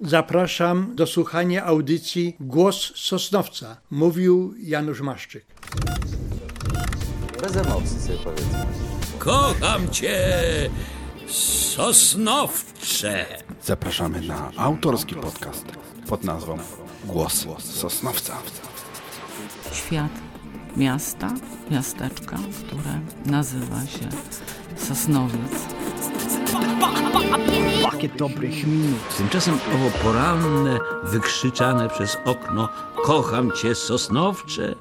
Zapraszam do słuchania audycji Głos Sosnowca. Mówił Janusz Maszczyk. Bez emocji sobie powiedzmy. Kocham cię, Sosnowcze. Zapraszamy na autorski podcast pod nazwą Głos Sosnowca. Świat miasta, miasteczka, które nazywa się Sosnowiec. Pakiet dobrych minut. Tymczasem owo poranne, wykrzyczane przez okno Kocham cię, Sosnowcze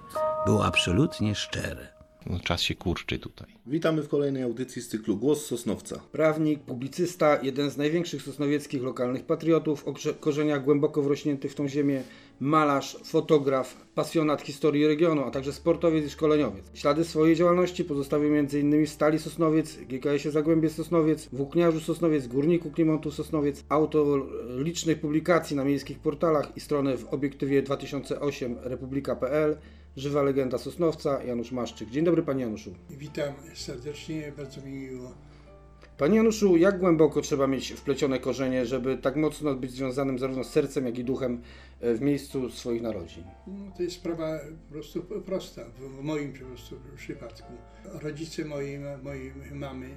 było absolutnie szczere. No, czas się kurczy tutaj. Witamy w kolejnej audycji z cyklu Głos Sosnowca. Prawnik, publicysta, jeden z największych sosnowieckich lokalnych patriotów, o korzeniach głęboko wrośniętych w tą ziemię, malarz, fotograf, pasjonat historii regionu, a także sportowiec i szkoleniowiec. Ślady swojej działalności pozostawił m.in. w Stali Sosnowiec, GKS-ie Zagłębie Sosnowiec, Włókniarzu Sosnowiec, Górniku Klimatu Sosnowiec, autor licznych publikacji na miejskich portalach i strony w obiektywie 2008 republika.pl, żywa legenda Sosnowca, Janusz Maszczyk. Dzień dobry Panie Januszu. Witam serdecznie, bardzo mi miło. Panie Januszu, jak głęboko trzeba mieć wplecione korzenie, żeby tak mocno być związanym zarówno z sercem, jak i duchem e, w miejscu swoich narodzin? No, to jest sprawa po prostu prosta, w, w moim po prostu przypadku. Rodzice mojej, mojej mamy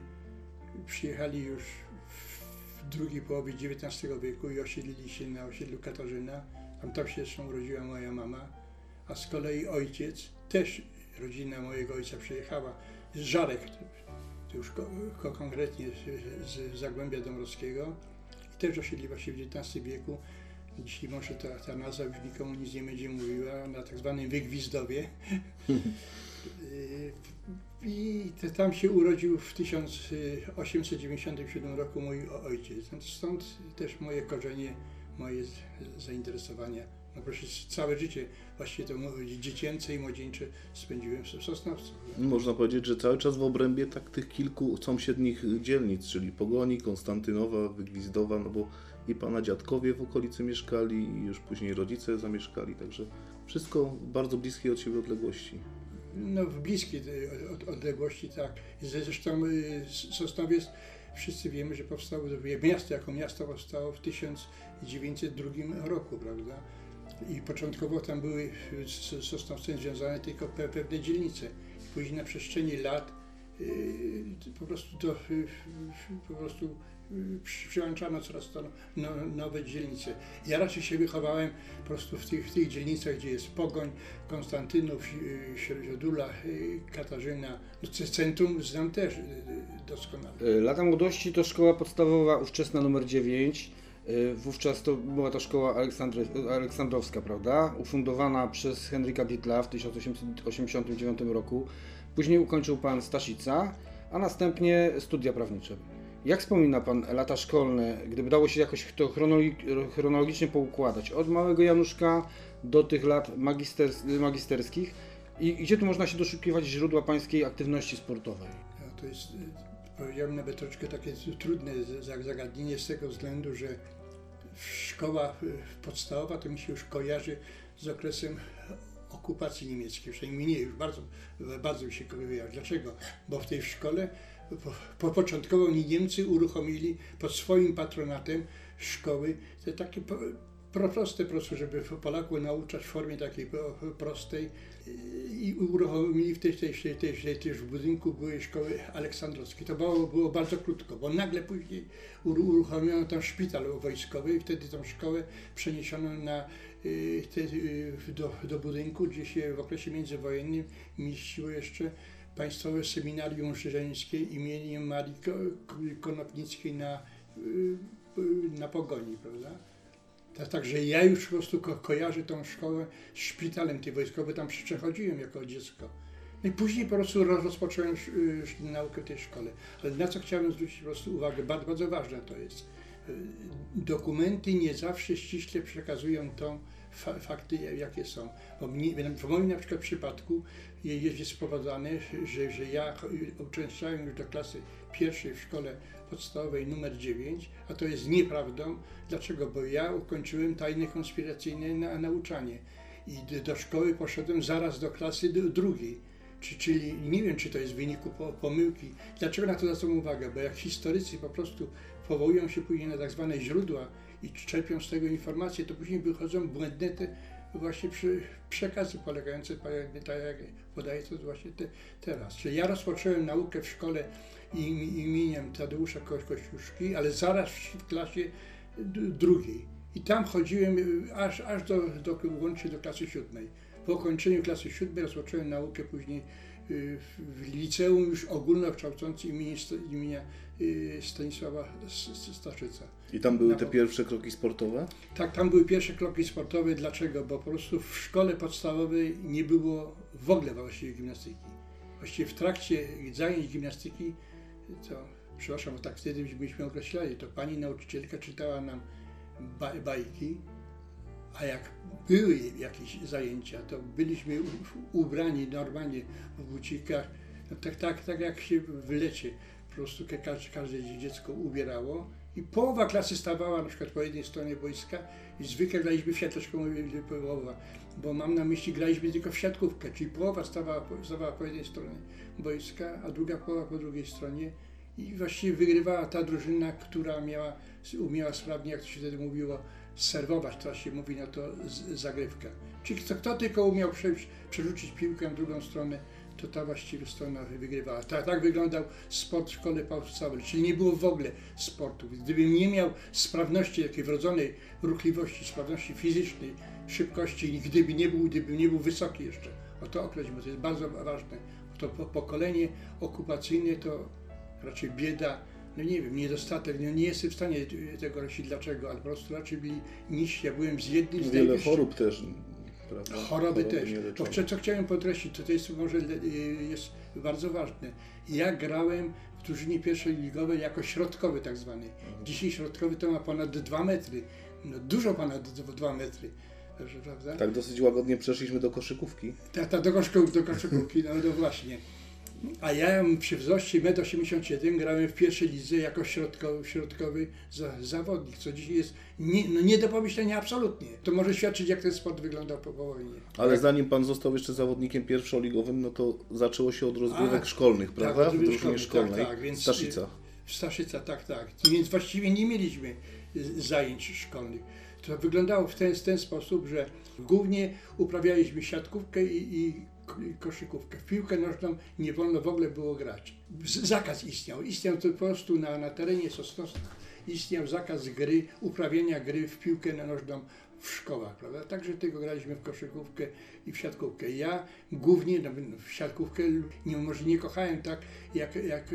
przyjechali już w drugiej połowie XIX wieku i osiedlili się na osiedlu Katarzyna. Tam, tam się zresztą urodziła moja mama, a z kolei ojciec, też rodzina mojego ojca przyjechała z Żarek, to już ko, ko, konkretnie z, Zagłębia Dąbrowskiego i też osiedliła się w XIX wieku. Dzisiaj może ta, ta nazwa już nikomu nic nie będzie mówiła, na tak zwanym Wygwizdowie. I tam się urodził w 1897 roku mój ojciec. Stąd też moje korzenie, moje zainteresowania. No proszę, całe życie właściwie to dziecięce i młodzieńcze spędziłem w Sosnowcu. Można powiedzieć, że cały czas w obrębie tak tych kilku sąsiednich dzielnic, czyli Pogoni, Konstantynowa, Wygwizdowa, no bo i pana dziadkowie w okolicy mieszkali i już później rodzice zamieszkali, także wszystko w bardzo bliskiej od siebie odległości. No, w bliskiej od- odległości, tak. Zresztą y, Sosnowiec, wszyscy wiemy, że powstało, miasto jako miasto powstało w 1902 roku, prawda? I początkowo tam były z Sosnowcem związane tylko pe- pewne dzielnice. Później na przestrzeni lat y, po prostu to, y, po prostu y, przy- przyłączano coraz to no, nowe dzielnice. Ja raczej się wychowałem po prostu w tych, w tych dzielnicach, gdzie jest Pogoń, Konstantynów, y, Środziodula, y, Katarzyna. No, ce- centrum znam też y, doskonale. Lata młodości to szkoła podstawowa ówczesna numer 9. E, Wówczas to była to szkoła aleksandrowska, prawda? Ufundowana przez Henryka Dietla w 1889 roku. Później ukończył pan Staszica, a następnie studia prawnicze. Jak wspomina pan lata szkolne, gdyby dało się jakoś to chronologicznie poukładać, od małego Januszka do tych lat magisters- magisterskich i gdzie tu można się doszukiwać źródła pańskiej aktywności sportowej? No, to jest, y, powiedziałbym nawet troszkę takie trudne zagadnienie z tego względu, że szkoła podstawowa to mi się już kojarzy z okresem okupacji niemieckiej, przynajmniej mnie już bardzo, bardzo mi się kojarzy. Dlaczego? Bo w tej szkole po, po początkowo Niemcy uruchomili pod swoim patronatem szkoły te takie proste po prostu, żeby Polaków nauczać w formie takiej prostej i uruchomili w tej, tej, tej, tej, tej w budynku były szkoły aleksandrowskie. To było, było bardzo krótko, bo nagle później uru- uruchomiono tam szpital wojskowy i wtedy tą szkołę przeniesiono na, y, y, do, do budynku, gdzie się w okresie międzywojennym mieściło jeszcze Państwowe Seminarium Żeńskie imieniem Marii Ko- Konopnickiej na, y, na Pogoni, prawda? Tak, także ja już po prostu ko kojarzę tą szkołę z szpitalem tej wojskowej, tam przechodziłem jako dziecko. No i później po prostu roz- rozpocząłem naukę w tej szkole. Ale na co chciałem zwrócić po prostu uwagę, bardzo, bardzo ważne to jest. Y, Dokumenty nie zawsze ściśle przekazują tą fa fakty, jakie są. Bo mnie, w moim na przykład przypadku je- jest, spowodowane, że, że ja uczęszczałem już do klasy pierwszej w szkole podstawowej numer 9, a to jest nieprawdą. Dlaczego? Bo ja ukończyłem tajne konspiracyjne na, nauczanie i do, szkoły poszedłem zaraz do klasy drugiej. Czy, czyli nie wiem, czy to jest w wyniku po, pomyłki. Dlaczego na to zwracam uwagę? Bo jak historycy po prostu powołują się później na tak zwane źródła i czerpią z tego informacje, to później wychodzą błędne te właśnie przekazy polegające, tak jak podaję to właśnie te, teraz. Czyli ja rozpocząłem naukę w szkole im, imieniem Tadeusza Ko Kościuszki, ale zaraz w klasie drugiej. I tam chodziłem y, aż, aż do, do, łącznie do klasy siódmej. Po ukończeniu klasy siódmej rozpocząłem naukę później y, w liceum już ogólnokształcący imienia y, Stanisława Staszyca. I tam były te pierwsze kroki sportowe? Tak, tam były pierwsze kroki sportowe. Dlaczego? Bo po prostu w szkole podstawowej nie było w ogóle właściwie gimnastyki. Właściwie w trakcie zajęć gimnastyki, to przepraszam, bo tak wtedy byśmy określali, to pani nauczycielka czytała nam bajki, a jak były jakieś zajęcia, to byliśmy ubrani normalnie w bucikach, no tak, tak, tak jak się w lecie po prostu każde, każde dziecko ubierało i połowa klasy stawała na przykład po jednej stronie boiska i zwykle graliśmy w siateczką połowa, bo mam na myśli graliśmy tylko w siatkówkę, czyli połowa stawała, stawała po jednej stronie boiska, a druga połowa po drugiej stronie i właściwie wygrywała ta drużyna, która miała, umiała sprawnie, jak to się wtedy mówiło, serwować, teraz się mówi na to zagrywka. Czyli kto, kto tylko umiał przerzucić piłkę na drugą stronę, to ta właściwie strona wygrywała. Tak, tak wyglądał sport w szkole podstawowej, czyli nie było w ogóle sportu. Gdybym nie miał sprawności, takiej wrodzonej ruchliwości, sprawności fizycznej, szybkości, gdyby nie był, gdyby nie był wysoki jeszcze, o to określić, bo to jest bardzo ważne. To pokolenie okupacyjne to raczej bieda, no nie wiem, niedostatek, no nie jestem w stanie tego określić dlaczego, ale po prostu raczej byli niżsi. Ja byłem z jednym z Wiele chorób też Prawda? Choroby, też. To, co chciałem podkreślić, to, to jest może jest bardzo ważne. Ja grałem w drużynie pierwszej ligowej jako środkowy tak zwany. Mhm. Dzisiaj środkowy to ma ponad 2 metry. No, dużo ponad 2 metry. Prawda? Tak dosyć łagodnie przeszliśmy do koszykówki. Tak, ta, do, koszykówki, do koszykówki, no, no właśnie. A ja przy wzroście 1,81 m grałem w pierwszej lidze jako środkowy, środkowy zawodnik, co dzisiaj jest nie, no nie do pomyślenia absolutnie. To może świadczyć, jak ten sport wyglądał po, po wojnie. Ale tak? zanim pan został jeszcze zawodnikiem pierwszoligowym, no to zaczęło się od rozgrywek A, szkolnych, tak, prawda? Tak, w drużynie szkolnej. Tak, tak, więc Staszica. W Staszica, tak, tak. Więc właściwie nie mieliśmy zajęć szkolnych. To wyglądało w ten, ten sposób, że głównie uprawialiśmy siatkówkę i, i koszykówkę. W piłkę nożną nie wolno w ogóle było grać. Zakaz istniał. Istniał to po prostu na, na terenie Sosnowska. Istniał zakaz gry, uprawiania gry w piłkę nożną w szkołach, prawda? Także tego graliśmy w koszykówkę i w siatkówkę. Ja głównie no, w siatkówkę nie, może nie kochałem tak jak, jak,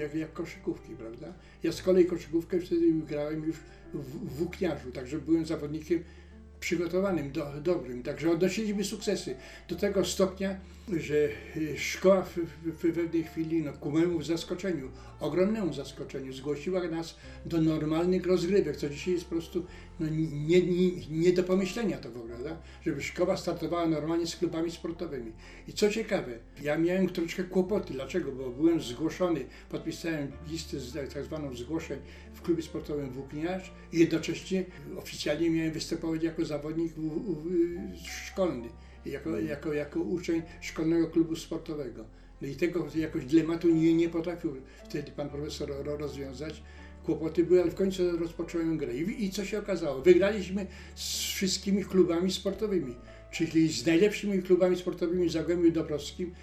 jak, jak koszykówki, prawda? Ja z kolei koszykówkę wtedy grałem już w, włókniarzu, także byłem zawodnikiem przygotowanym, do, dobrym. Także odnosiliśmy sukcesy do tego stopnia, że y, szkoła w, w, w pewnej chwili, no, ku memu zaskoczeniu, ogromnemu zaskoczeniu, zgłosiła nas do normalnych rozgrywek, co dzisiaj jest po prostu no, nie, nie, nie do pomyślenia to w ogóle, da? żeby szkoła startowała normalnie z klubami sportowymi. I co ciekawe, ja miałem troszkę kłopoty. Dlaczego? Bo byłem zgłoszony, podpisałem listę z tak zwaną zgłoszeń w klubie sportowym Włókniarz i jednocześnie oficjalnie miałem występować jako zawodnik w, w, w, szkolny, jako, jako, jako uczeń szkolnego klubu sportowego. No i tego jakoś dylematu nie, nie potrafił wtedy pan profesor rozwiązać kłopoty były, ale w końcu rozpocząłem grę. I, I, co się okazało? Wygraliśmy z wszystkimi klubami sportowymi, czyli z najlepszymi klubami sportowymi Zagłębiu Dobrowskim,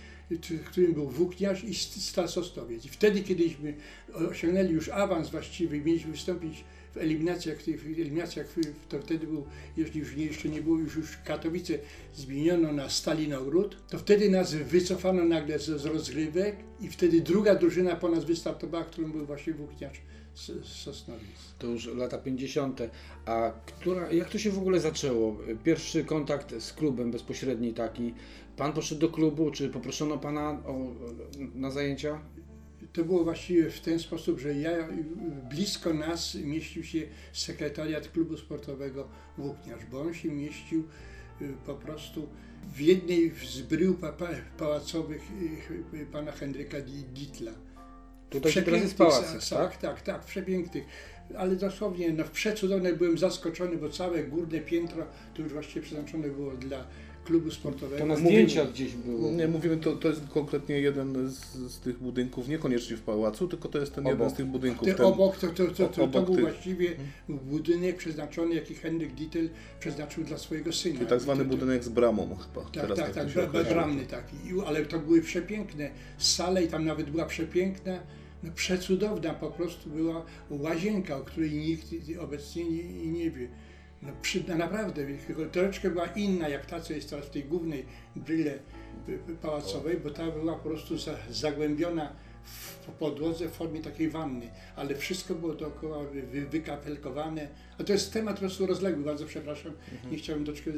którym był Włókniarz i Stal Sosnowiec. I wtedy, kiedyśmy osiągnęli już awans właściwy mieliśmy wystąpić w eliminacjach, w eliminacjach to wtedy był, jeśli już nie, jeszcze nie było, już, już Katowice zmieniono na Stalinogród, to wtedy nas wycofano nagle z, z rozgrywek i wtedy druga drużyna po nas wystartowała, którą był właśnie Włókniarz Sosnowiec. To już lata 50. A która, jak to się w ogóle zaczęło? Pierwszy kontakt z klubem bezpośredni taki. Pan poszedł do klubu, czy poproszono pana o, na zajęcia? To było właściwie w ten sposób, że ja, blisko nas mieścił się sekretariat klubu sportowego Włókniarz, bo on się mieścił y, po prostu w jednej z brył pałacowych y, y, pana Henryka Ditla Tutaj teraz jest pałac, tak? Tak, tak, przepięknych. Ale dosłownie, no przecudowne byłem zaskoczony, bo całe górne piętro to już właściwie przeznaczone było dla klubu sportowego. To na Mówimy- zdjęciach gdzieś było. Nie, mówimy, to, to jest konkretnie jeden z, z tych budynków, niekoniecznie w pałacu, tylko to jest ten jeden Obok. z tych budynków. Te ten, obok to, to, to, to, to obok był tych- właściwie budynek przeznaczony, jaki Henryk Dittel przeznaczył dla swojego syna. czyli tak zwany to- to- budynek z bramą chyba. Tak, Teraz tak, tak, okazuje. bramny taki. I- Ale to były przepiękne sale i tam nawet była przepiękna, no przecudowna po prostu była łazienka, o której nikt obecnie nie, nie wie. No, przy, no naprawdę, tylko troszeczkę była inna jak ta, co jest teraz w tej głównej bryle pałacowej, bo ta była po prostu za, zagłębiona w podłodze w formie takiej wanny, ale wszystko było dookoła wy, wy, wykapelkowane. A to jest temat po prostu rozległy, bardzo przepraszam, nie chciałbym troszkę y,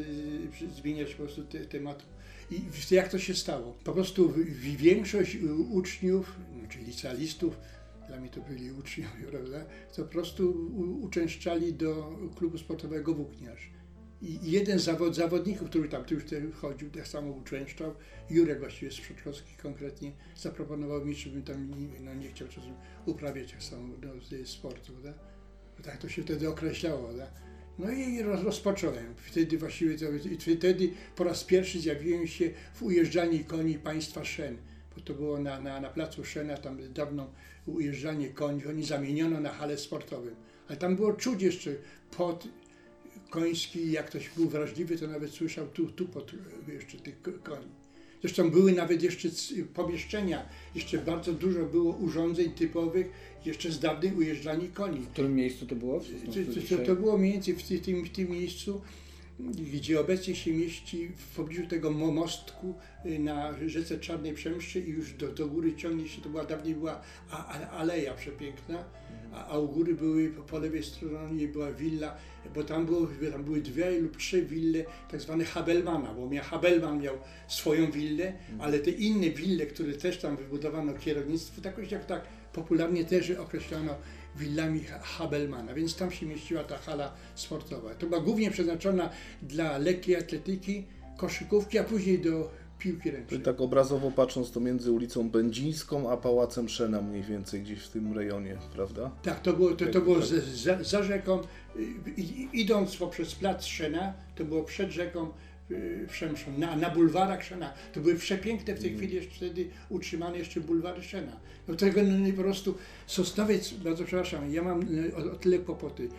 y, zmieniać po prostu te, tematu. I jak to się stało? Po prostu większość y, uczniów, czyli licealistów, mnie to byli uczniowie, prawda, to po prostu uczęszczali do klubu sportowego Włókniarz. I jeden zawod, zawodników, który tam już chodził, tak samo uczęszczał, Jurek właściwie z Przedszkolski konkretnie, zaproponował mi, żebym tam nie, no, nie chciał czasem uprawiać tak samo no, sportu? Bo tak to się wtedy określało. Prawda? No i roz, rozpocząłem. Wtedy właściwie to, wtedy po raz pierwszy zjawiłem się w ujeżdżalni koni państwa Szen, bo to było na, na, na placu Szena, tam dawno ujeżdżalnię koni, oni zamieniono na halę sportową. Ale tam było czuć jeszcze pod koński, jak ktoś był wrażliwy, to nawet słyszał tu, tu pod jeszcze tych ko- koni. Zresztą były nawet jeszcze pomieszczenia, jeszcze bardzo dużo było urządzeń typowych, jeszcze z dawnej ujeżdżalni koni. W którym miejscu to było? To, to, to, to było mniej więcej w ty- tym, w tym miejscu, gdzie obecnie się mieści w pobliżu tego mo- mostku y, na rzece Czarnej Przemszy i już do, do góry ciągnie się, to była dawniej była aleja przepiękna, a, a u góry były po lewej stronie była willa, bo tam, było, tam były dwie lub trzy wille tak zwane Habelmana, bo miał, Habelman miał swoją willę, ale te inne wille, które też tam wybudowano kierownictwu, tak jakoś jak tak popularnie też określono willami Habelmana, więc tam się mieściła ta hala sportowa. To była głównie przeznaczona dla lekkiej atletyki, koszykówki, a później do piłki ręcznej. Tak obrazowo patrząc, to między ulicą Będzińską a Pałacem Szena mniej więcej gdzieś w tym rejonie, prawda? Tak, to było, to, to było tak. za, za, rzeką, y, idąc poprzez plac Szena, to było przed rzeką y, na, na bulwarach Szena. To były przepiękne w tej chwili jeszcze wtedy utrzymane jeszcze bulwary Szena. No tego no, po prostu Sosnowiec, bardzo przepraszam, ja mam y, o, o tyle kłopoty,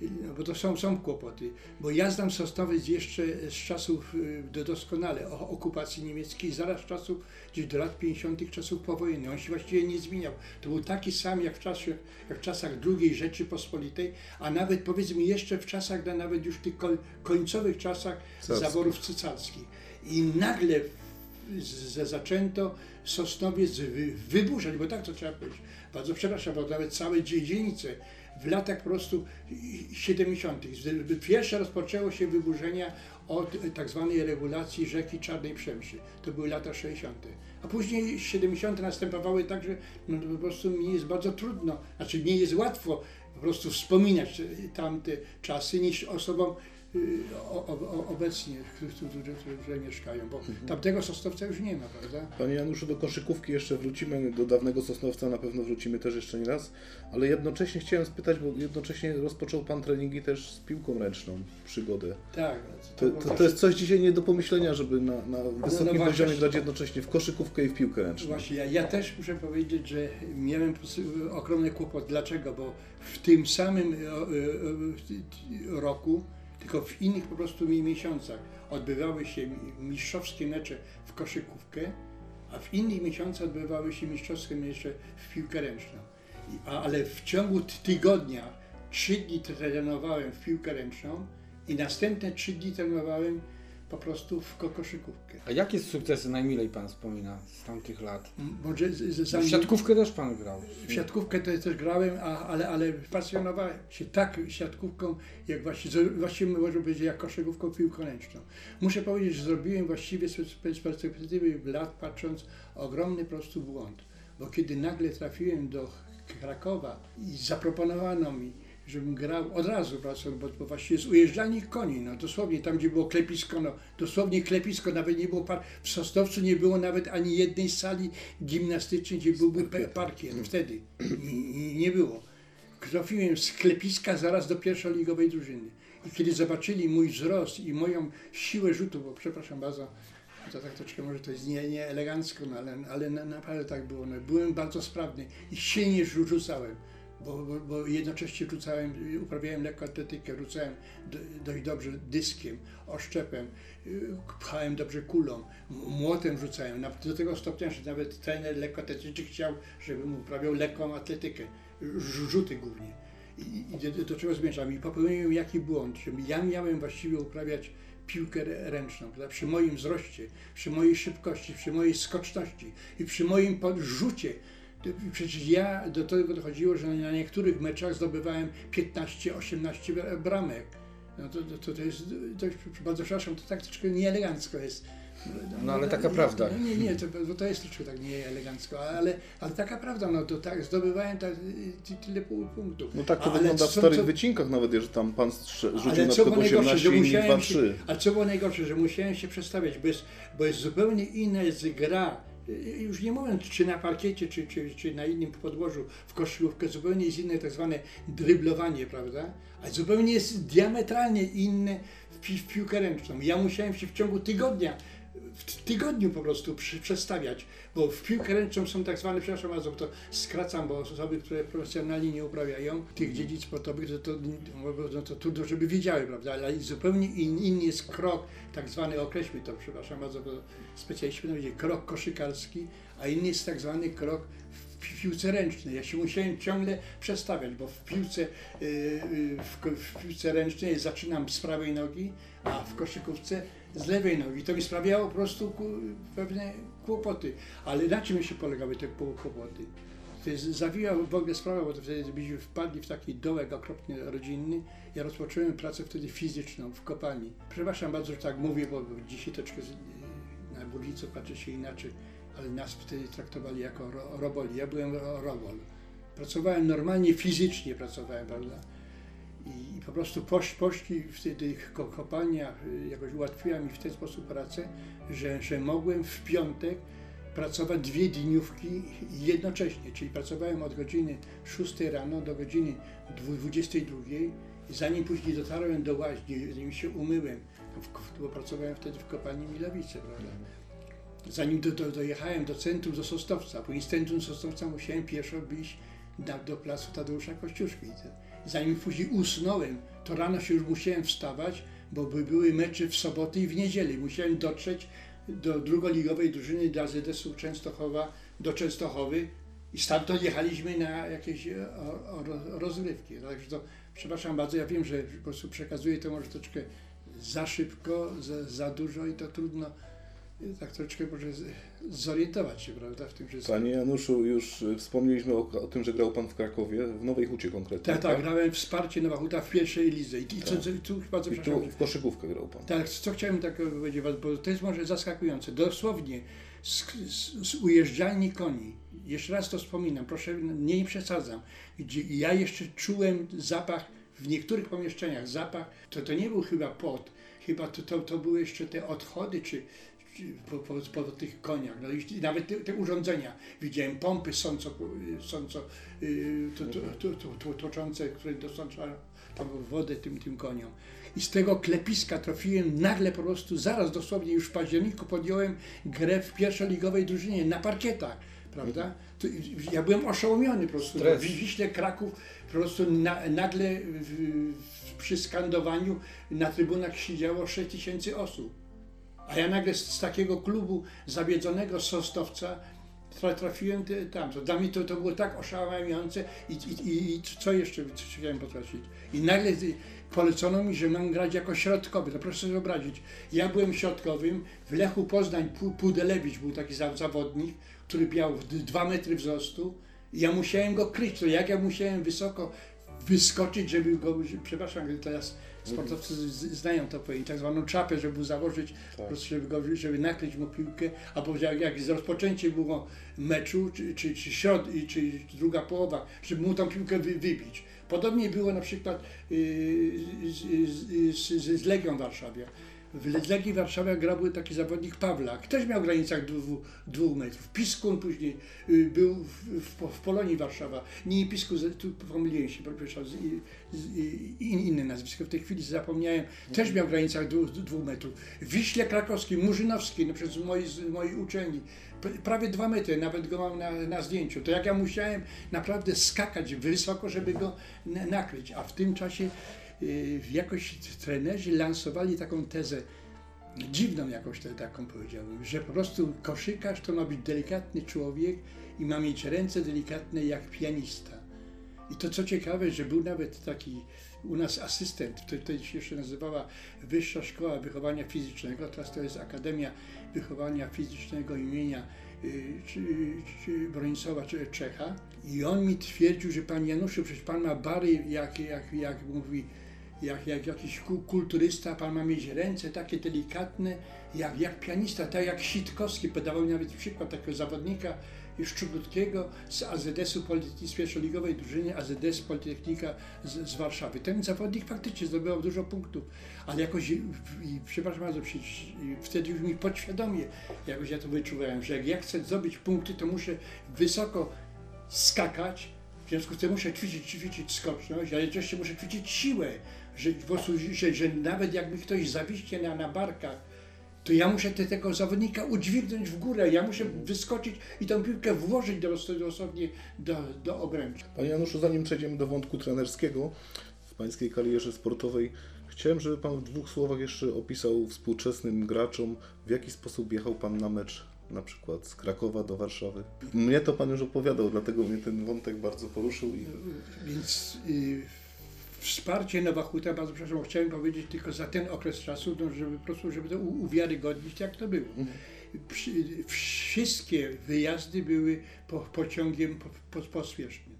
no, bo to są, są kłopoty, bo ja znam Sosnowiec jeszcze z czasów y, do doskonale okupacji niemieckiej, zaraz z czasów gdzieś do lat 50. czasów powojennych. On się właściwie nie zmieniał. To był taki sam jak w, czasie, jak w czasach II Rzeczypospolitej, a nawet powiedzmy jeszcze w czasach, na nawet już tych koń- końcowych czasach zaborów cycarskich. I nagle zaczęto Sosnowiec wy, wyburzać, bo tak to trzeba powiedzieć. Bardzo przepraszam, bo nawet całe dzie- dzielnice w latach po prostu 70. Pierwsze rozpoczęło się wyburzenia od tak zwanej regulacji rzeki Czarnej Przemszy. To były lata 60. A później 70. następowały tak, że no, po prostu mi jest bardzo trudno, znaczy nie jest łatwo po prostu wspominać tamte czasy niż osobom obecnie, którzy, którzy, którzy mieszkają, bo tamtego Sosnowca już nie ma, prawda? Panie Januszu, do koszykówki jeszcze wrócimy, do dawnego Sosnowca na pewno wrócimy też jeszcze nie raz, ale jednocześnie chciałem spytać, bo jednocześnie rozpoczął Pan treningi też z piłką ręczną, przygodę. Tak. To, to, to jest coś dzisiaj nie do pomyślenia, żeby na, na wysokim no właśnie. poziomie grać jednocześnie w koszykówkę i w piłkę ręczną. Właśnie, ja, ja też muszę powiedzieć, że miałem ogromny kłopot. Dlaczego? Bo w tym samym e, e, roku, tylko w innych po prostu mi- miesiącach odbywały się mistrzowskie mecze w koszykówkę, a w innych miesiącach odbywały się mistrzowskie mecze w piłkę ręczną. Ale w ciągu tygodnia trzy dni trenowałem w piłkę ręczną i następne trzy dni trenowałem po prostu w ko- koszykówkę. A jakie sukcesy najmilej Pan wspomina z tamtych lat? Może z, z, W zanim- siatkówkę też Pan grał. W siatkówkę to też grałem, a, ale, ale pasjonowałem się tak siatkówką, jak właśnie, właściwie można powiedzieć, jak koszykówką piłką ręczną. Muszę powiedzieć, że zrobiłem właściwie z z perspektywy lat patrząc ogromny po prostu błąd, bo kiedy nagle trafiłem do Krakowa i zaproponowano mi, żebym grał od razu, prawda, bo, bo właściwie z ujeżdżalni koni, no dosłownie tam, gdzie było klepisko, no dosłownie klepisko, nawet nie było, par- w Sosnowcu nie było nawet ani jednej sali gimnastycznej, gdzie byłby parkiet, wtedy I, i nie było. Trafiłem z klepiska zaraz do pierwszoligowej drużyny. kiedy zobaczyli mój wzrost i moją siłę rzutu, bo przepraszam bardzo, to tak troszkę może to jest nie, nie elegancko, no, ale, ale na, naprawdę tak było. No, byłem bardzo sprawny i silnie rzu- rzucałem, bo, bo, bo jednocześnie rzucałem, uprawiałem lekkoatletykę, rzucałem do, dość dobrze dyskiem, oszczepem, pchałem dobrze kulą, młotem rzucałem, do tego stopnia, że nawet trener lekkoatletyczny chciał, żebym uprawiał lekką atletykę, rz- rzuty głównie. I, i do, do czego zmierzam? I popełniłem jaki błąd, że ja miałem właściwie uprawiać piłkę ręczną, prawda? przy moim wzroście, przy mojej szybkości, przy mojej skoczności i przy moim podrzucie. Przecież ja do tego dochodziło, że na niektórych meczach zdobywałem 15-18 bra- bramek. No to, to, to jest, to jest, bardzo przepraszam, to tak troszkę nieelegancko jest. No, ale taka prawda. No, nie, nie, to, bo to jest troszkę tak nieelegancko, ale, ale taka prawda, no to tak, zdobywałem ty- tyle pu- punktów. No tak to Ale wygląda w starych co- wycinkach nawet, że tam pan rzucił ale na co przykład było najgorsze, 18 że inni musiałem 2-3. się, ale co było najgorsze, że musiałem się przestawiać, bo jest, bo jest zupełnie inna jest gra, już nie mówiąc czy na parkiecie, czy, czy, czy na innym podłożu w koszykówkę, zupełnie jest inne tak zwane dryblowanie, prawda? A zupełnie jest diametralnie inne w piłkę ręczną. Ja musiałem się w ciągu tygodnia w tygodniu po prostu przestawiać, bo w piłkę ręczną są tak zwane, przepraszam bardzo, to skracam, bo osoby, które profesjonalnie nie uprawiają tych dziedzic sportowych, to, to, no to trudno, żeby wiedziały, prawda, ale zupełnie in, inny jest krok, tak zwany, określmy to, przepraszam bardzo, bo specjaliści będą krok koszykarski, a inny jest tak zwany krok w pi- piłce ręcznej. Ja się musiałem ciągle przestawiać, bo w piłce, yy, yy, w, w piłce ręcznej zaczynam z prawej nogi, a w koszykówce z lewej nogi. To mi sprawiało po prostu pewne kłopoty. Ale na czym się polegały te kło- kłopoty? Zawiła w ogóle sprawa, bo wtedy byśmy wpadli w taki dołek okropnie rodzinny. Ja rozpocząłem pracę wtedy fizyczną w kopalni. Przepraszam bardzo, że tak mówię, bo dzisiaj troszkę na górniców patrzy się inaczej, ale nas wtedy traktowali jako ro, roboli. Ja byłem ro, robol. Pracowałem normalnie, fizycznie pracowałem, prawda? I, i po prostu posz, poszli wtedy ko- kopalnia y, jakoś ułatwiła mi w ten sposób pracę, że, że mogłem w piątek pracować dwie dniówki jednocześnie, czyli pracowałem od godziny 6 rano do godziny 22, i zanim później dotarłem do łaźni, zanim się umyłem, w- bo pracowałem wtedy w kopalni Milowice, prawda? Zanim do, do, dojechałem do centrum, do Sosnowca, później z centrum Sosnowca musiałem pieszo wyjść na, do placu Tadeusza Kościuszki. Zanim później usnąłem, to rano się już musiałem wstawać, bo by były mecze w soboty i w niedzielę. Musiałem dotrzeć do drugoligowej drużyny do AZS-u Częstochowa, do Częstochowy i stamtąd jechaliśmy na jakieś e, o, o, ro- rozgrywki. Także to, przepraszam bardzo, ja wiem, że po prostu przekazuję to może troszkę za szybko, za, za dużo i to trudno tak troszeczkę może zorientować się, prawda, w tym wszystkim. Panie Januszu, już y, wspomnieliśmy o, o tym, że grał pan w Krakowie, w Nowej Hucie konkretnie. Tak, tak, grałem wsparcie Nowa Huta w pierwszej lidze i, i co, Tak. co, tu bardzo I tu w koszykówkę grał pan. Tak, co chciałem tak powiedzieć, bo to jest może zaskakujące. Dosłownie z, z, z ujeżdżalni koni, jeszcze raz to wspominam, proszę, nie przesadzam, gdzie ja jeszcze czułem zapach w niektórych pomieszczeniach, zapach, to, to nie był chyba pot, chyba to, to, to były jeszcze te odchody, czy po, po, po tych koniach, no i nawet te, te urządzenia, widziałem pompy sąco, sąco y, to, to, to, to, to, toczące, które dostarczają tam wodę tym, tym koniom. I z tego klepiska trafiłem nagle po prostu, zaraz dosłownie już w październiku podjąłem grę w pierwszoligowej drużynie na parkietach, prawda? To, ja byłem oszołomiony po prostu. Stres. W Wiśle Kraków po prostu na, nagle w, w, przy skandowaniu na trybunach siedziało 6 tysięcy osób. A ja nagle z, z takiego klubu zawiedzonego Sosnowca tra, trafiłem tam. Dla mnie to, to było tak oszałamiające i, i, i, co jeszcze co chciałem potrafić. I nagle polecono mi, że mam grać jako środkowy. To proszę sobie wyobrazić. Ja byłem środkowym, w Lechu Poznań Pu- Pudelewicz był taki za- zawodnik, który miał dwa metry wzrostu i ja musiałem go kryć. To jak ja musiałem wysoko wyskoczyć, żeby go, przepraszam, teraz sportowcy znają to pojęcie, tak zwaną czapę, żeby założyć, prostu, żeby, go, żeby nakryć mu piłkę, a powiedział, jak z rozpoczęcie było meczu, czy, czy, czy, środ, czy druga połowa, żeby mu tą piłkę wy, wybić. Podobnie było na przykład yy, z, z, z, z Legią Warszawie. W Legii Warszawa grał taki zawodnik Pawlak, też miał w granicach dwóch, dwóch metrów. Piskun później y, był w, w, w Polonii Warszawa. Nie Pisku, tu pomyliłem się, przepraszam, in, inne nazwisko, w tej chwili zapomniałem, też miał w granicach dwóch, metrów. Wiśle Krakowskiej, Murzynowski, no przez moi, moi prawie dwa metry, nawet go mam na, na zdjęciu. To jak ja musiałem naprawdę skakać wysoko, żeby go nakryć, a w tym czasie jakoś trenerzy lansowali taką tezę, dziwną jakąś taką powiedziałbym, że po prostu koszykarz to ma być delikatny człowiek i ma mieć ręce delikatne jak pianista. I to co ciekawe, że był nawet taki u nas asystent, wtedy się jeszcze nazywała Wyższa Szkoła Wychowania Fizycznego, teraz to jest Akademia Wychowania Fizycznego imienia y, Bronisława Czecha i on mi twierdził, że pan Januszu, przecież pan ma bary, jak, jak, jak mówi, jak, jak jakiś kulturysta, pan ma mieć ręce takie delikatne, jak, jak pianista, tak jak Sitkowski. Podawał nawet przykład takiego zawodnika Szczubrutkiego z AZS-u z pierwszoligowej drużyny AZS Politechnika z, z, Warszawy. Ten zawodnik faktycznie zdobywał dużo punktów, ale jakoś, i, przepraszam bardzo, wtedy już mi podświadomie jakoś ja to wyczuwałem, że jak ja chcę zdobyć punkty, to muszę wysoko skakać, w związku z tym muszę ćwiczyć, ćwiczyć skoczność, ale jednocześnie muszę ćwiczyć siłę, że, że, że nawet jakby ktoś zawiście na, na barkach, to ja muszę te, tego zawodnika udźwignąć w górę, ja muszę wyskoczyć i tę piłkę włożyć do, dosłownie do, do obręczy. Panie Januszu, zanim przejdziemy do wątku trenerskiego w Pańskiej karierze sportowej, chciałem, żeby Pan w dwóch słowach jeszcze opisał współczesnym graczom, w jaki sposób jechał Pan na mecz na przykład z Krakowa do Warszawy. Mnie to Pan już opowiadał, dlatego mnie ten wątek bardzo poruszył. I... Więc y, wsparcie Nowa Huta, bardzo przepraszam, chciałem powiedzieć tylko za ten okres czasu, no, żeby po prostu, żeby to uwiarygodnić, jak to było. Mhm. Wszystkie wyjazdy były po, pociągiem po, po, pospiesznym.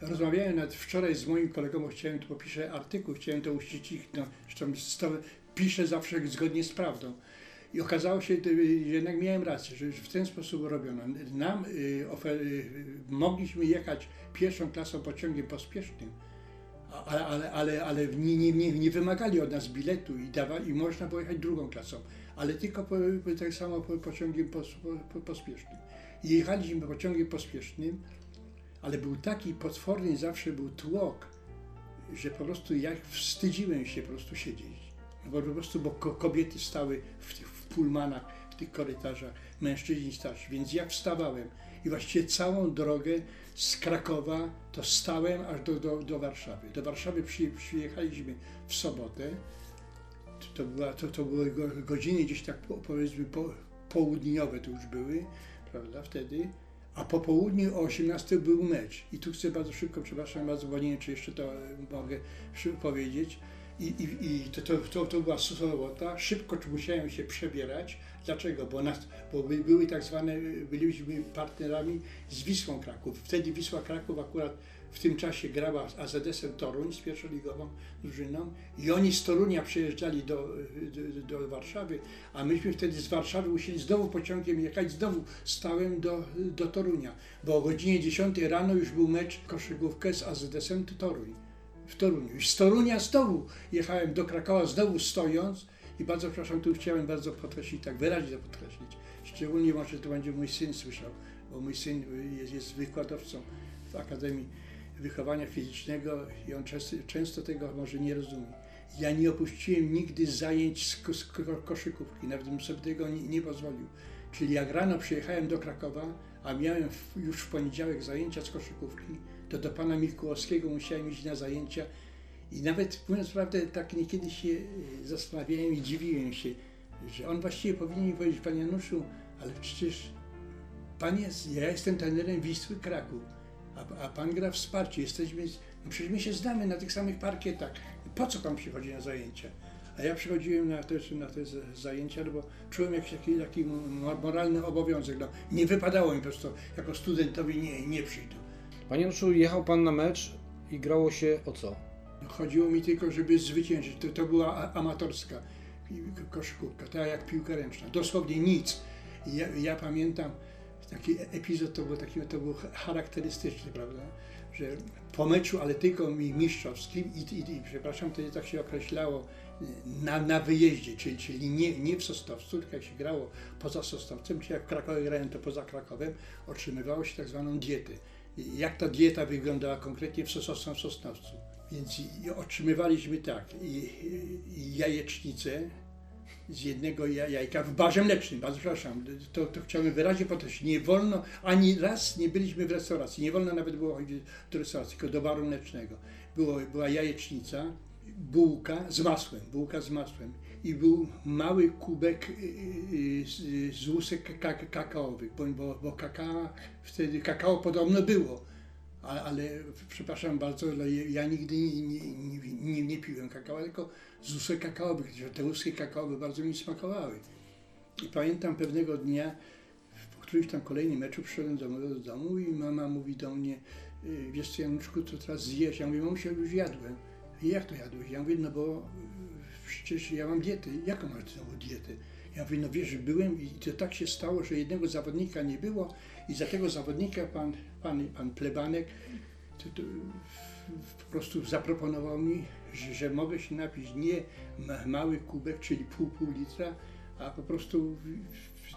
Rozmawiałem nawet wczoraj z moim kolegą, chciałem to popiszę artykuł, chciałem to uściślić, no, zresztą piszę zawsze zgodnie z prawdą. I okazało się, że jednak miałem rację, że w ten sposób robiono. Nam y, y, mogliśmy jechać pierwszą klasą pociągiem pospiesznym, ale, ale, ale, ale nie, nie, nie, wymagali od nas biletu i, dawali, i można było jechać drugą klasą, ale tylko po, tak samo po, pociągiem pos, po, pospiesznym. I jechaliśmy pociągiem pospiesznym, ale był taki potworny zawsze był tłok, że po prostu ja wstydziłem się po prostu siedzieć. Bo po prostu, bo kobiety stały w tych w pulmanach, w tych korytarzach, mężczyźni starsi, więc ja wstawałem i właściwie całą drogę z Krakowa to stałem aż do, do, do Warszawy. Do Warszawy przy, przyjechaliśmy w sobotę. To, była, to, to były godziny gdzieś tak powiedzmy po, południowe to już były, prawda, wtedy. A po południu o 18 był mecz. I tu chcę bardzo szybko, przepraszam bardzo, wiem, czy jeszcze to mogę powiedzieć. I, i, i to, to, to, to była sobota. Szybko musiałem się przebierać. Dlaczego? Bo, nas, bo były tak zwane, byliśmy partnerami z Wisłą Kraków. Wtedy Wisła Kraków akurat w tym czasie grała z AZS-em Toruń, z pierwszoligową drużyną i oni z Torunia przyjeżdżali do, do, do, Warszawy, a myśmy wtedy z Warszawy musieli znowu pociągiem jechać znowu stałem do, do Torunia, bo o godzinie 10 rano już był mecz koszykówkę z AZS-em Toruń w Toruniu. I z Torunia znowu jechałem do Krakowa, znowu stojąc i bardzo przepraszam, tu chciałem bardzo podkreślić, tak wyraźnie podkreślić. Szczególnie może to będzie mój syn słyszał, bo mój syn jest, jest wykładowcą w Akademii Wychowania Fizycznego i on często, często tego może nie rozumie. Ja nie opuściłem nigdy zajęć z, koszykówki, nawet bym sobie tego nie, nie pozwolił. Czyli jak rano przyjechałem do Krakowa, a miałem już w poniedziałek zajęcia z koszykówki, to do pana Mikułowskiego musiałem iść na zajęcia i nawet mówiąc prawdę, tak niekiedy się e, zastanawiałem i dziwiłem się, że on właściwie powinien mi powiedzieć, panie Januszu, ale przecież pan jest, ja jestem trenerem Wisły Kraków, a, a pan gra wsparcie, jesteśmy, no przecież my się znamy na tych samych parkietach, po co pan przychodzi na zajęcia? A ja przychodziłem na te, na te zajęcia, no bo czułem jakiś taki, taki moralny obowiązek. No, nie wypadało mi po prostu jako studentowi nie, nie przyjść. Panie Januszu, jechał pan na mecz i grało się o co? Chodziło mi tylko, żeby zwyciężyć. To, to była amatorska koszykówka, tak jak piłka ręczna. Dosłownie nic. Ja, ja, pamiętam taki epizod, to był, taki, to był charakterystyczny, prawda? Że po meczu, ale tylko mi mistrzowskim i, i, i przepraszam, wtedy tak się określało na, na wyjeździe, czyli, czyli nie, nie w Sosnowcu, tylko jak się grało poza Sosnowcem, czy jak w Krakowie grałem, to poza Krakowem, otrzymywało się tak zwaną dietę. Jak ta dieta wyglądała konkretnie w Sosnowcu? Więc otrzymywaliśmy tak, i, i jajecznicę z jednego ja- jajka w barze mlecznym, bardzo przepraszam, to, to chciałbym wyraźnie podkreślić, nie wolno, ani raz nie byliśmy w restauracji, nie wolno nawet było chodzić do restauracji, tylko do baru mlecznego. Było, była jajecznica, bułka z masłem, bułka z masłem i był mały kubek y, y, z, z łusek ka- kakaowych, bo, bo, kakao, wtedy kakao podobno było, ale, ale przepraszam bardzo, ja nigdy nie, nie, nie, nie, piłem kakao, tylko z łusek kakaowych, te łuski kakaowe bardzo mi smakowały. I pamiętam pewnego dnia, w którymś tam kolejnym meczu przyszedłem do, do domu i mama mówi do mnie, y, wiesz co Januszku, to teraz zjesz? Ja mówię, mamusia, już jadłem. I jak to jadłeś? Ja mówię, no bo y, przecież ja mam dietę. Jaką masz znowu dietę? Ja mówię, no wiesz, byłem i to tak się stało, że jednego zawodnika nie było i za tego zawodnika pan, pan, pan plebanek to, to, po prostu zaproponował mi, że, że mogę się napić nie ma, mały kubek, czyli pół, pół litra, a po prostu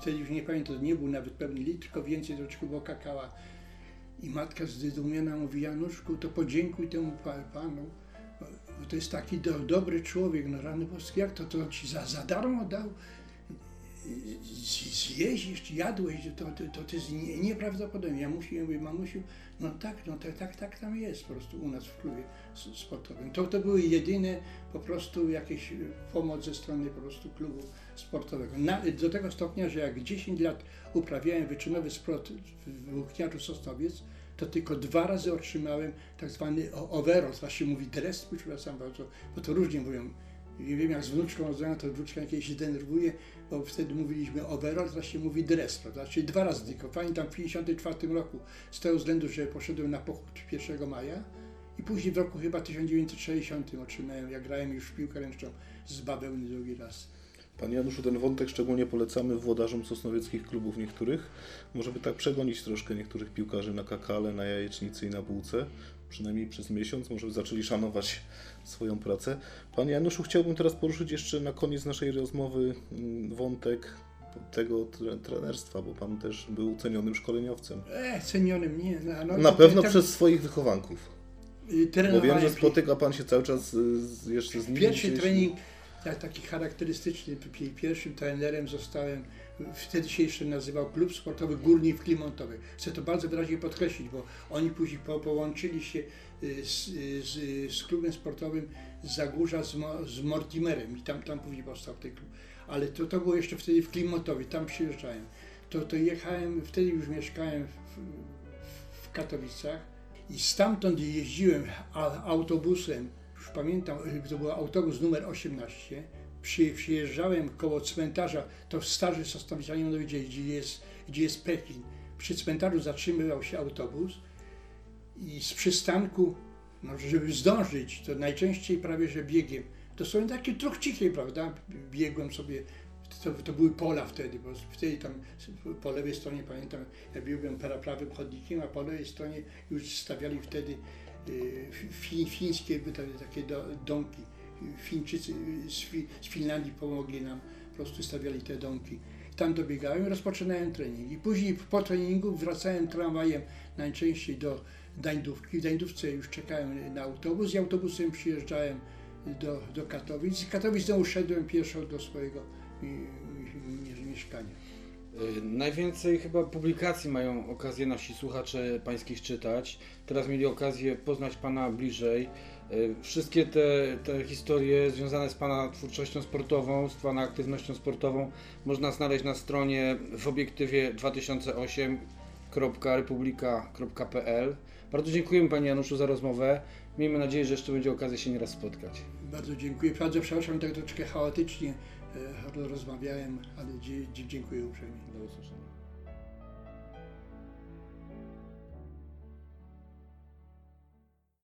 wtedy już nie pamiętam, nie był nawet pełny litr, tylko więcej troszeczkę było kakała. I matka zdedumiona mówi, Januszku, to podziękuj temu pa- panu, to jest taki do, dobry człowiek, no rany boskie, jak to, to ci za, za darmo dał? Z- Zjeść jeszcze, jadłeś, to, to, to, to jest nie, nieprawdopodobne. Ja musi, ja mówię, mamusiu, no tak, no tak, tak, tak tam jest po prostu u nas w klubie sportowym. To, to były jedyne po prostu jakieś pomoc ze strony po prostu klubu sportowego. Na, do tego stopnia, że jak 10 lat uprawiałem wyczynowy sport w Włókniarzu Sosnowiec, to tylko dwa razy otrzymałem tak zwany o- overall, właśnie mówi dres, przepraszam bardzo, bo to różnie mówią. Nie wiem, jak z wnuczką rozmawiam, to wnuczka jakieś się denerwuje, bo wtedy mówiliśmy overall, teraz się mówi dres, prawda? Czyli dwa razy tylko. Pamiętam w 1954 roku, z tego względu, że poszedłem na pochód 1 maja i później w roku chyba 1960 otrzymałem, jak grałem już w piłkę ręczną z bawełny drugi raz. Panie Januszu, ten wątek szczególnie polecamy włodarzom sosnowieckich klubów niektórych. Może by tak przegonić troszkę niektórych piłkarzy na kakale, na jajecznicy i na bułce. Przynajmniej przez miesiąc, może by zaczęli szanować swoją pracę. Panie Januszu, chciałbym teraz poruszyć jeszcze na koniec naszej rozmowy mm, wątek tego tre- trenerstwa, bo Pan też był cenionym szkoleniowcem. E, cenionym, nie. No, no, Na pewno to- przez swoich wychowanków. y, Bo wiem, że spotyka Pan się cały czas y, z, jeszcze z nimi. Pierwszy trening, tak, taki charakterystyczny, pi- pierwszym trenerem zostałem, wtedy się jeszcze nazywał Klub Sportowy Górnik w. Chcę to bardzo wyraźnie podkreślić, bo oni później po, połączyli się y, z, y, z, z klubem sportowym Zagórza z, z Mortimerem i tam, tam później powstał ten klub. Ale to, to było jeszcze wtedy w Klimontowie, tam przyjeżdżałem. To, to jechałem, wtedy już mieszkałem w, w Katowicach i stamtąd jeździłem autobusem, już pamiętam, to był autobus numer 18, Przy, przyjeżdżałem koło cmentarza, to starzy Sosnowiczanie będą wiedzieli, gdzie jest, gdzie jest Pekin. Przy cmentarzu zatrzymywał się autobus i z przystanku, no, żeby zdążyć, to najczęściej prawie że biegiem. To są takie truchcichy, prawda? Biegłem sobie, to, to były pola wtedy, bo wtedy tam po lewej stronie pamiętam, ja biegłem pra- prawym chodnikiem, a po lewej stronie już stawiali wtedy y, fi, fińskie by te- takie do, domki. Fińczycy z, Fi, z Finlandii pomogli nam, po prostu stawiali te domki. Tam dobiegałem rozpoczynałem trening. I później po treningu wracałem tramwajem najczęściej do Dańdówki. W Dańdówce już czekałem na autobus i autobusem przyjeżdżałem do, do Katowic. Z Katowic znowu szedłem pieszo do swojego y, y, mieszkania. Najwięcej chyba publikacji mają okazję nasi słuchacze pańskich czytać. Teraz mieli okazję poznać Pana bliżej. Y, Wszystkie te, te historie związane z Pana twórczością sportową, z Pana aktywnością sportową można znaleźć na stronie w obiektywie 2008.republika.pl. Bardzo dziękujemy Panie Januszu za rozmowę. Miejmy nadzieję, że jeszcze będzie okazja się nieraz spotkać. Bardzo dziękuję. Bardzo przepraszam, tak troszeczkę chaotycznie e, rozmawiałem, ale dziękuję uprzejmie. Do usłyszenia.